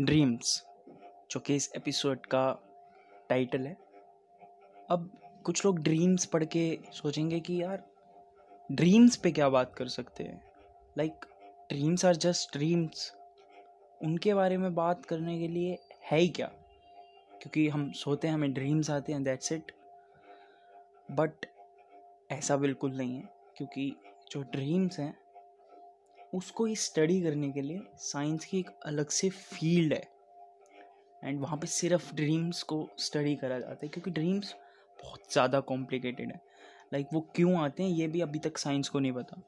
Dreams जो कि इस एपिसोड का टाइटल है। अब कुछ लोग ड्रीम्स पढ़ के सोचेंगे कि यार ड्रीम्स पे क्या बात कर सकते हैं? Like dreams are just dreams उनके बारे में बात करने के लिए है ही क्या? क्योंकि हम सोते हैं, हमें ड्रीम्स आते हैं दैट्स इट बट ऐसा बिल्कुल नहीं है, क्योंकि जो ड्रीम्स हैं उसको ही स्टडी करने के लिए साइंस की एक अलग से फ़ील्ड है। एंड वहाँ पे सिर्फ़ ड्रीम्स को स्टडी करा जाता है क्योंकि ड्रीम्स बहुत ज़्यादा कॉम्प्लिकेटेड है। लाइक like, वो क्यों आते हैं ये भी अभी तक साइंस को नहीं पता।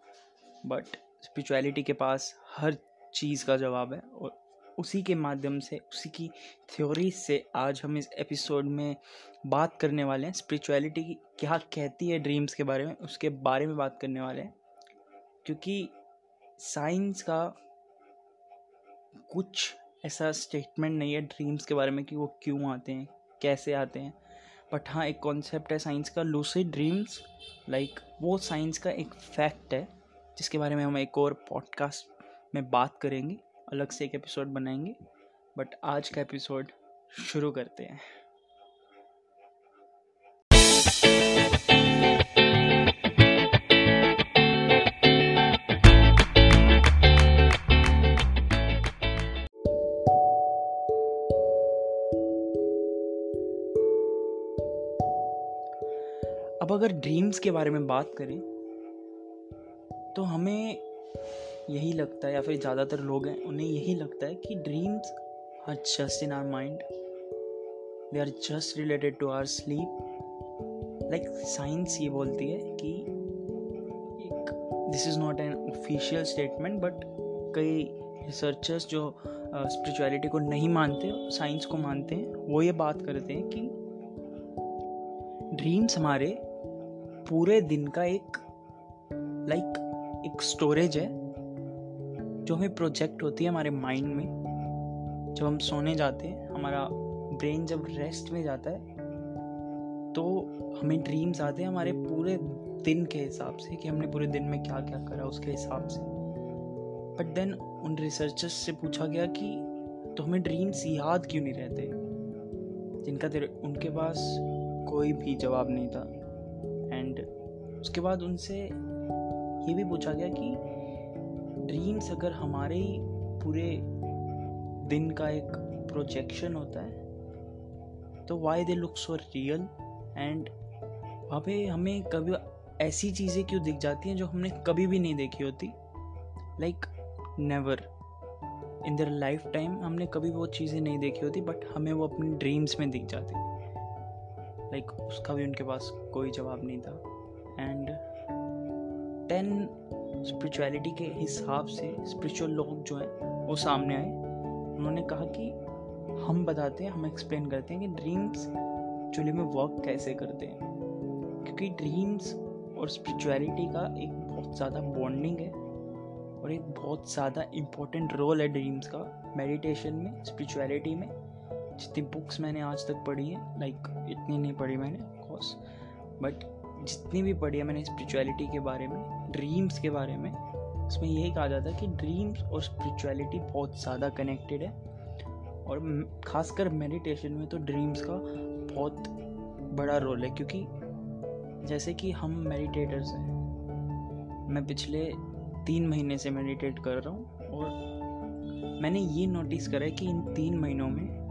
बट स्पिरिचुअलिटी के पास हर चीज़ का जवाब है और उसी के माध्यम से उसी की थ्योरी से आज हम इस एपिसोड में बात करने वाले हैं। स्पिरिचुअलिटी की क्या कहती है ड्रीम्स के बारे में उसके बारे में बात करने वाले हैं। क्योंकि साइंस का कुछ ऐसा स्टेटमेंट नहीं है ड्रीम्स के बारे में कि वो क्यों आते हैं, कैसे आते हैं। बट हाँ एक कॉन्सेप्ट है साइंस का लूसिड ड्रीम्स लाइक वो साइंस का एक फैक्ट है, जिसके बारे में हम एक और पॉडकास्ट में बात करेंगे, अलग से एक एपिसोड बनाएँगे। बट आज का एपिसोड शुरू करते हैं। अगर ड्रीम्स के बारे में बात करें तो हमें यही लगता है या फिर ज़्यादातर लोग हैं उन्हें यही लगता है कि dreams are just in our mind they are just related to our sleep like science ये बोलती है कि एक this is not an official statement but कई रिसर्चर्स जो स्पिरिचुअलिटी uh, को नहीं मानते साइंस को मानते हैं वो ये बात करते हैं कि ड्रीम्स हमारे पूरे दिन का एक लाइक like, एक स्टोरेज है जो हमें प्रोजेक्ट होती है हमारे माइंड में। जब हम सोने जाते हैं हमारा ब्रेन जब रेस्ट में जाता है तो हमें ड्रीम्स आते हैं हमारे पूरे दिन के हिसाब से कि हमने पूरे दिन में क्या क्या करा उसके हिसाब से। बट देन उन रिसर्चर्स से पूछा गया कि तो हमें ड्रीम्स याद क्यों नहीं रहते? जिनका तेरे उनके पास कोई भी जवाब नहीं था। एंड उसके बाद उनसे ये भी पूछा गया कि ड्रीम्स अगर हमारे ही पूरे दिन का एक प्रोजेक्शन होता है तो why they look so real and वहाँ पे हमें कभी ऐसी चीज़ें क्यों दिख जाती हैं जो हमने कभी भी नहीं देखी होती? Like never in their lifetime हमने कभी वो चीज़ें नहीं देखी होती बट हमें वो अपनी ड्रीम्स में दिख जाती। लाइक like, उसका भी उनके पास कोई जवाब नहीं था। एंड टेन स्पिरिचुअलिटी के हिसाब से स्पिरिचुअल लोग जो हैं वो सामने आए। उन्होंने कहा कि हम बताते हैं हम एक्सप्लेन करते हैं कि ड्रीम्स एक्चुअली में वर्क कैसे करते हैं। क्योंकि ड्रीम्स और स्पिरिचुअलिटी का एक बहुत ज़्यादा बॉन्डिंग है और एक बहुत ज़्यादा इम्पोर्टेंट रोल है ड्रीम्स का। मेडिटेशन में स्पिरिचुअलिटी में। जितनी बुक्स मैंने आज तक पढ़ी है लाइक इतनी नहीं पढ़ी मैंने ऑफकोर्स बट जितनी भी पढ़ी है मैंने स्पिरिचुअलिटी के बारे में ड्रीम्स के बारे में, उसमें यही कहा जाता है कि ड्रीम्स और स्पिरिचुअलिटी बहुत ज़्यादा कनेक्टेड है। और खासकर मेडिटेशन में तो ड्रीम्स का बहुत बड़ा रोल है, क्योंकि जैसे कि हम मेडिटेटर्स हैं, मैं पिछले तीन महीने से मेडिटेट कर रहा हूँ, और मैंने ये नोटिस करा है कि इन तीन महीनों में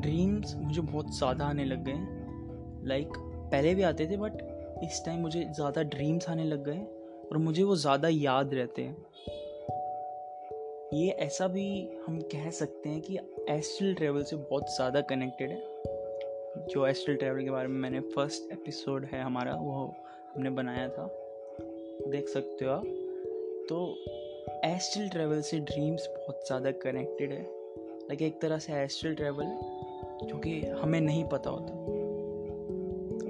ड्रीम्स मुझे बहुत ज़्यादा आने लग गए हैं। लाइक पहले भी आते थे बट इस टाइम मुझे ज़्यादा ड्रीम्स आने लग गए और मुझे वो ज़्यादा याद रहते हैं। ये ऐसा भी हम कह सकते हैं कि एस्ट्रल ट्रेवल से बहुत ज़्यादा कनेक्टेड है। जो एस्ट्रल ट्रेवल के बारे में मैंने फ़र्स्ट एपिसोड है हमारा, वो हमने बनाया था। देख सकते हो आप। तो एस्ट्रल ट्रेवल से ड्रीम्स बहुत ज़्यादा कनेक्टेड है। लाइक एक तरह से एस्ट्रल ट्रेवल जो कि हमें नहीं पता होता।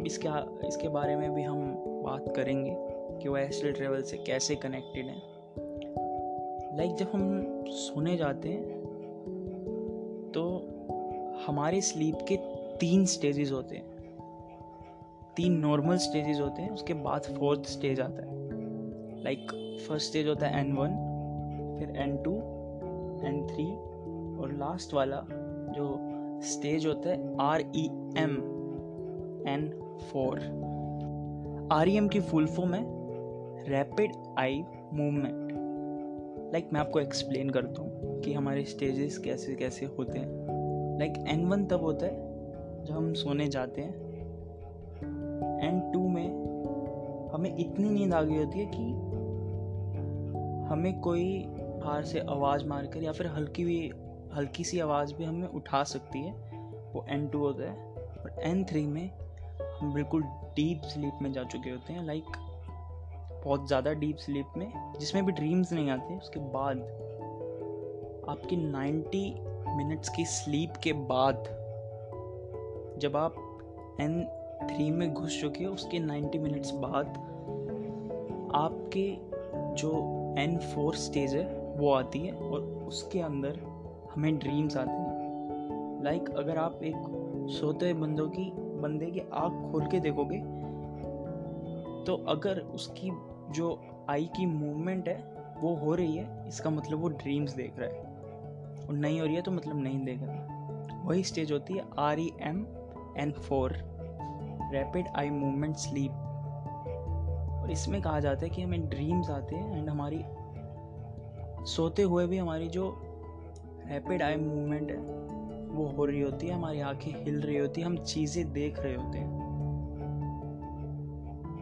इसके इसके बारे में भी हम बात करेंगे कि वो एस्ट्रल ट्रेवल से कैसे कनेक्टेड हैं। लाइक जब हम सोने जाते हैं तो हमारे स्लीप के तीन स्टेजेस होते हैं। तीन नॉर्मल स्टेजेस होते हैं, उसके बाद फोर्थ स्टेज आता है। लाइक फ़र्स्ट स्टेज होता है एन वन फिर एन टू एन थ्री और लास्ट वाला जो स्टेज होता है R E M N four R E M की फुल फॉर्म है रैपिड आई मूवमेंट लाइक मैं आपको एक्सप्लेन करता हूँ कि हमारे स्टेजेस कैसे कैसे होते हैं। लाइक एन वन तब होता है जब हम सोने जाते हैं। एन टू में हमें इतनी नींद आ गई होती है कि हमें कोई बाहर से आवाज़ मारकर या फिर हल्की भी हल्की सी आवाज़ भी हमें उठा सकती है, वो एन टू होता है और एन थ्री में हम बिल्कुल डीप स्लीप में जा चुके होते हैं लाइक बहुत ज़्यादा डीप स्लीप में, जिसमें भी ड्रीम्स नहीं आते, उसके बाद आपकी 90 मिनट्स की स्लीप के बाद जब आप एन थ्री में घुस चुके हो, उसके 90 मिनट्स बाद आपके जो एन फोर स्टेज है, वो आती है और उसके अंदर हमें ड्रीम्स आते हैं। लाइक like, अगर आप एक सोते बंदों की बंदे की आँख खोल के देखोगे तो अगर उसकी जो आई की मूवमेंट है वो हो रही है इसका मतलब वो ड्रीम्स देख रहा है। और नहीं हो रही है तो मतलब नहीं देख रहा वही स्टेज होती है R E M N four rapid eye movement sleep और इसमें कहा जाता है कि हमें ड्रीम्स आते हैं एंड हमारी सोते हुए भी हमारी जो रैपिड आई मूवमेंट है। वो हो रही होती है, हमारी आँखें हिल रही होती है, हम चीज़ें देख रहे होते हैं।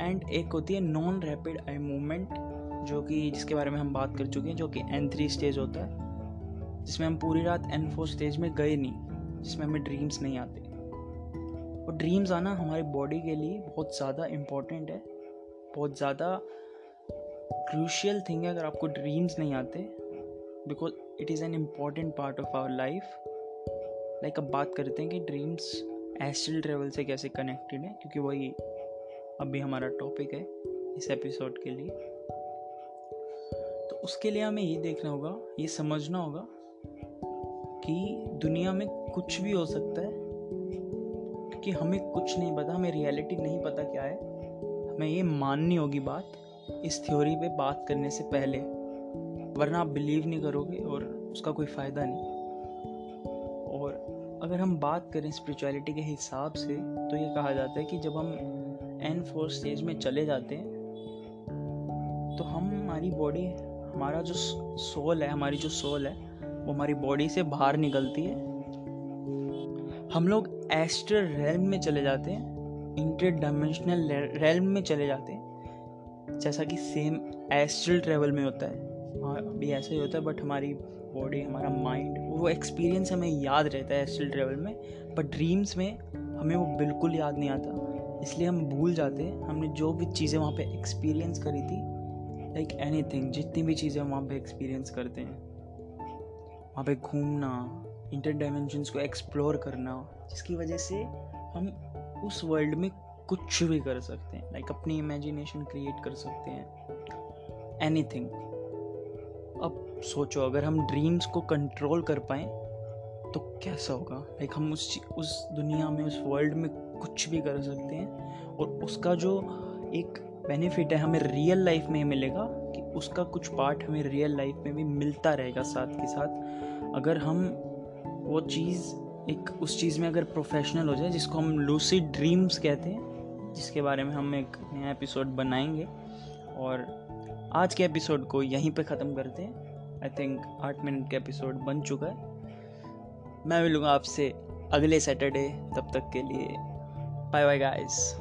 एंड एक होती है नॉन रैपिड आई मूवमेंट जो कि जिसके बारे में हम बात कर चुके हैं, जो कि एन थ्री स्टेज होता है, जिसमें हम पूरी रात एन फोर स्टेज में गए नहीं, जिसमें हमें ड्रीम्स नहीं आते। और ड्रीम्स आना हमारी बॉडी के लिए बहुत ज़्यादा इम्पोर्टेंट है, बहुत ज़्यादा क्रूशियल थिंग है, अगर आपको ड्रीम्स नहीं आते because it is an important part of our life like अब बात करते हैं कि ड्रीम्स एस्ट्रल ट्रेवल से कैसे कनेक्टेड है, क्योंकि वही अभी हमारा टॉपिक है इस एपिसोड के लिए। तो उसके लिए हमें ये देखना होगा, ये समझना होगा कि दुनिया में कुछ भी हो सकता है, क्योंकि हमें कुछ नहीं पता, हमें रियलिटी नहीं पता क्या है। हमें ये माननी होगी बात, इस थ्योरी पे बात करने से पहले। वरना आप बिलीव नहीं करोगे और उसका कोई फ़ायदा नहीं और अगर हम बात करें स्पिरिचुअलिटी के हिसाब से तो ये कहा जाता है कि जब हम एन फोर स्टेज में चले जाते हैं तो हम हमारी बॉडी हमारा जो सोल है, हमारी जो सोल है, वो हमारी बॉडी से बाहर निकलती है। हम लोग एस्ट्रल रेलम में चले जाते हैं इंटर डायमेंशनल रेलम में चले जाते हैं, जैसा कि सेम एस्ट्रल ट्रेवल में होता है। हाँ भी ऐसा ही होता है बट हमारी बॉडी हमारा माइंड वो एक्सपीरियंस हमें याद रहता है एस्ट्रल ट्रेवल में बट ड्रीम्स में हमें वो बिल्कुल याद नहीं आता। इसलिए हम भूल जाते हैं, हमने जो भी चीज़ें वहाँ पे एक्सपीरियंस करी थी लाइक एनी थिंग जितनी भी चीज़ें हम वहाँ पे एक्सपीरियंस करते हैं। वहाँ पे घूमना इंटर डायमेंशंस को एक्सप्लोर करना, जिसकी वजह से हम उस वर्ल्ड में कुछ भी कर सकते हैं लाइक like अपनी इमेजिनेशन क्रिएट कर सकते हैं। एनी अब सोचो, अगर हम ड्रीम्स को कंट्रोल कर पाए तो कैसा होगा? लाइक हम उस उस दुनिया में, उस वर्ल्ड में कुछ भी कर सकते हैं और उसका जो एक बेनिफिट है हमें रियल लाइफ में मिलेगा, कि उसका कुछ पार्ट हमें रियल लाइफ में भी मिलता रहेगा साथ के साथ। अगर हम वो चीज़, एक उस चीज़ में अगर प्रोफेशनल हो जाए, जिसको हम लूसी ड्रीम्स कहते हैं, जिसके बारे में हम एक नया एपिसोड बनाएँगे और आज के एपिसोड को यहीं पे ख़त्म करते हैं। आई थिंक आठ मिनट का एपिसोड बन चुका है। मैं मिलूँगा आपसे अगले सैटरडे तब तक के लिए। Bye bye guys